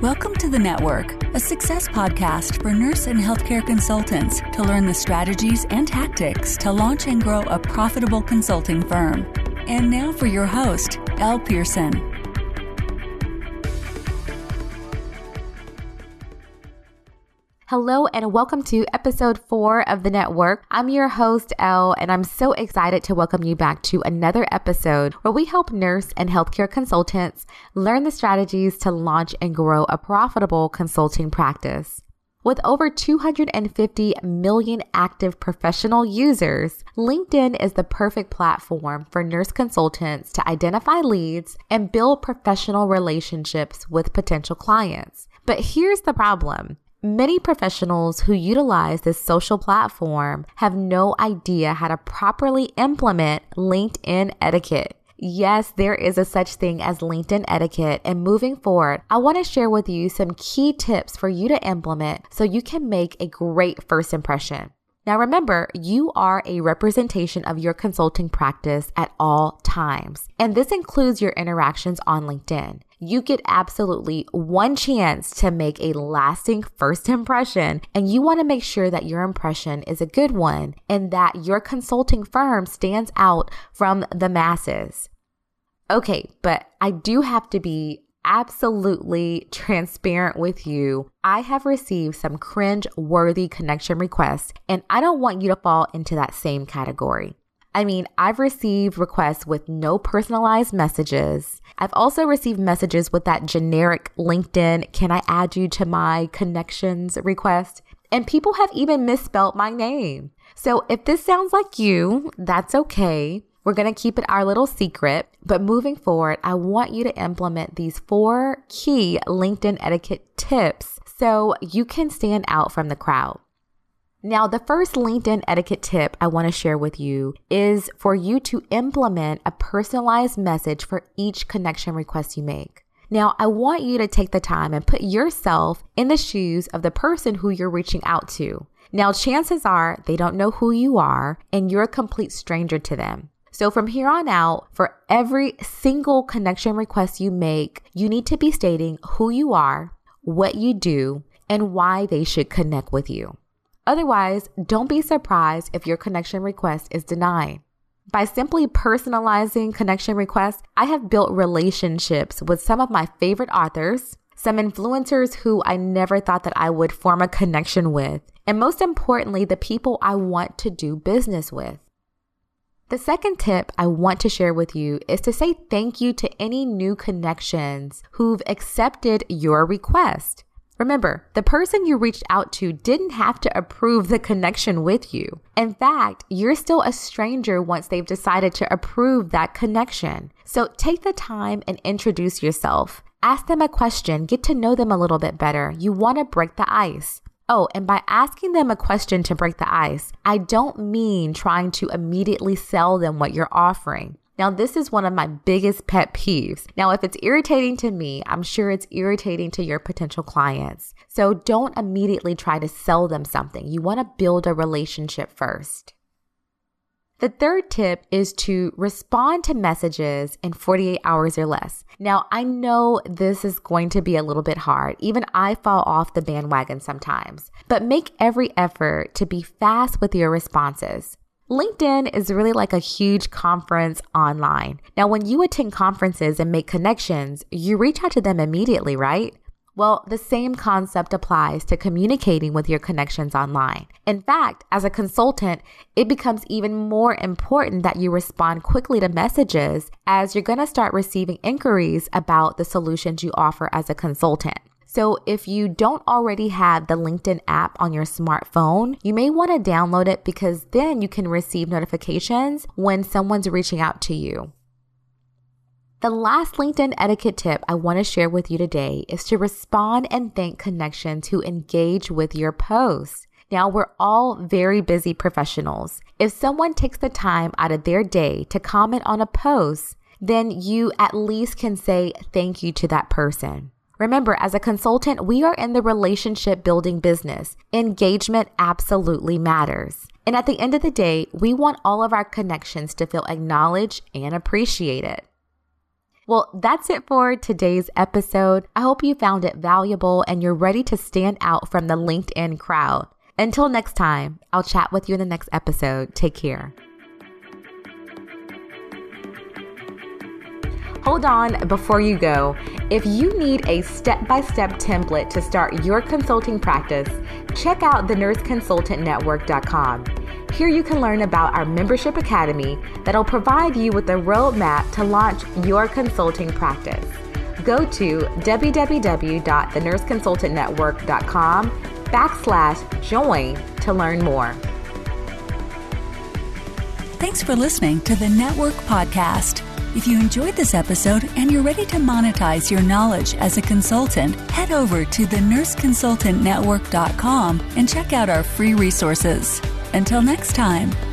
Welcome to the network, a success podcast for nurse and healthcare consultants to learn the strategies and tactics to launch and grow a profitable consulting firm. And now for your host, Elle Pearson. Hello and welcome to episode four of the network. I'm your host, Elle, and I'm so excited to welcome you back to another episode where we help nurse and healthcare consultants learn the strategies to launch and grow a profitable consulting practice. With over 250 million active professional users, LinkedIn is the perfect platform for nurse consultants to identify leads and build professional relationships with potential clients. But here's the problem Many professionals who utilize this social platform have no idea how to properly implement LinkedIn etiquette. Yes, there is a such thing as LinkedIn etiquette. And moving forward, I want to share with you some key tips for you to implement so you can make a great first impression. Now, remember, you are a representation of your consulting practice at all times, and this includes your interactions on LinkedIn. You get absolutely one chance to make a lasting first impression, and you want to make sure that your impression is a good one and that your consulting firm stands out from the masses. Okay, but I do have to be absolutely transparent with you. I have received some cringe worthy connection requests, and I don't want you to fall into that same category. I mean, I've received requests with no personalized messages. I've also received messages with that generic LinkedIn, can I add you to my connections request? And people have even misspelled my name. So if this sounds like you, that's okay. We're going to keep it our little secret, but moving forward, I want you to implement these four key LinkedIn etiquette tips so you can stand out from the crowd. Now, the first LinkedIn etiquette tip I want to share with you is for you to implement a personalized message for each connection request you make. Now, I want you to take the time and put yourself in the shoes of the person who you're reaching out to. Now, chances are they don't know who you are and you're a complete stranger to them. So from here on out, for every single connection request you make, you need to be stating who you are, what you do, and why they should connect with you. Otherwise, don't be surprised if your connection request is denied. By simply personalizing connection requests, I have built relationships with some of my favorite authors, some influencers who I never thought that I would form a connection with, and most importantly, the people I want to do business with. The second tip I want to share with you is to say thank you to any new connections who've accepted your request. Remember, the person you reached out to didn't have to approve the connection with you. In fact, you're still a stranger once they've decided to approve that connection. So take the time and introduce yourself. Ask them a question, get to know them a little bit better. You want to break the ice. Oh, and by asking them a question to break the ice, I don't mean trying to immediately sell them what you're offering. Now, this is one of my biggest pet peeves. Now, if it's irritating to me, I'm sure it's irritating to your potential clients. So don't immediately try to sell them something. You want to build a relationship first. The third tip is to respond to messages in 48 hours or less. Now, I know this is going to be a little bit hard. Even I fall off the bandwagon sometimes, but make every effort to be fast with your responses. LinkedIn is really like a huge conference online. Now, when you attend conferences and make connections, you reach out to them immediately, right? Well, the same concept applies to communicating with your connections online. In fact, as a consultant, it becomes even more important that you respond quickly to messages as you're going to start receiving inquiries about the solutions you offer as a consultant. So, if you don't already have the LinkedIn app on your smartphone, you may want to download it because then you can receive notifications when someone's reaching out to you. The last LinkedIn etiquette tip I want to share with you today is to respond and thank connections who engage with your posts. Now, we're all very busy professionals. If someone takes the time out of their day to comment on a post, then you at least can say thank you to that person. Remember, as a consultant, we are in the relationship building business. Engagement absolutely matters. And at the end of the day, we want all of our connections to feel acknowledged and appreciated. Well, that's it for today's episode. I hope you found it valuable and you're ready to stand out from the LinkedIn crowd. Until next time, I'll chat with you in the next episode. Take care. Hold on before you go. If you need a step by step template to start your consulting practice, check out the nurseconsultantnetwork.com. Here you can learn about our membership academy that'll provide you with a roadmap to launch your consulting practice. Go to www.thenurseconsultantnetwork.com backslash join to learn more. Thanks for listening to the Network Podcast. If you enjoyed this episode and you're ready to monetize your knowledge as a consultant, head over to thenurseconsultantnetwork.com and check out our free resources. Until next time.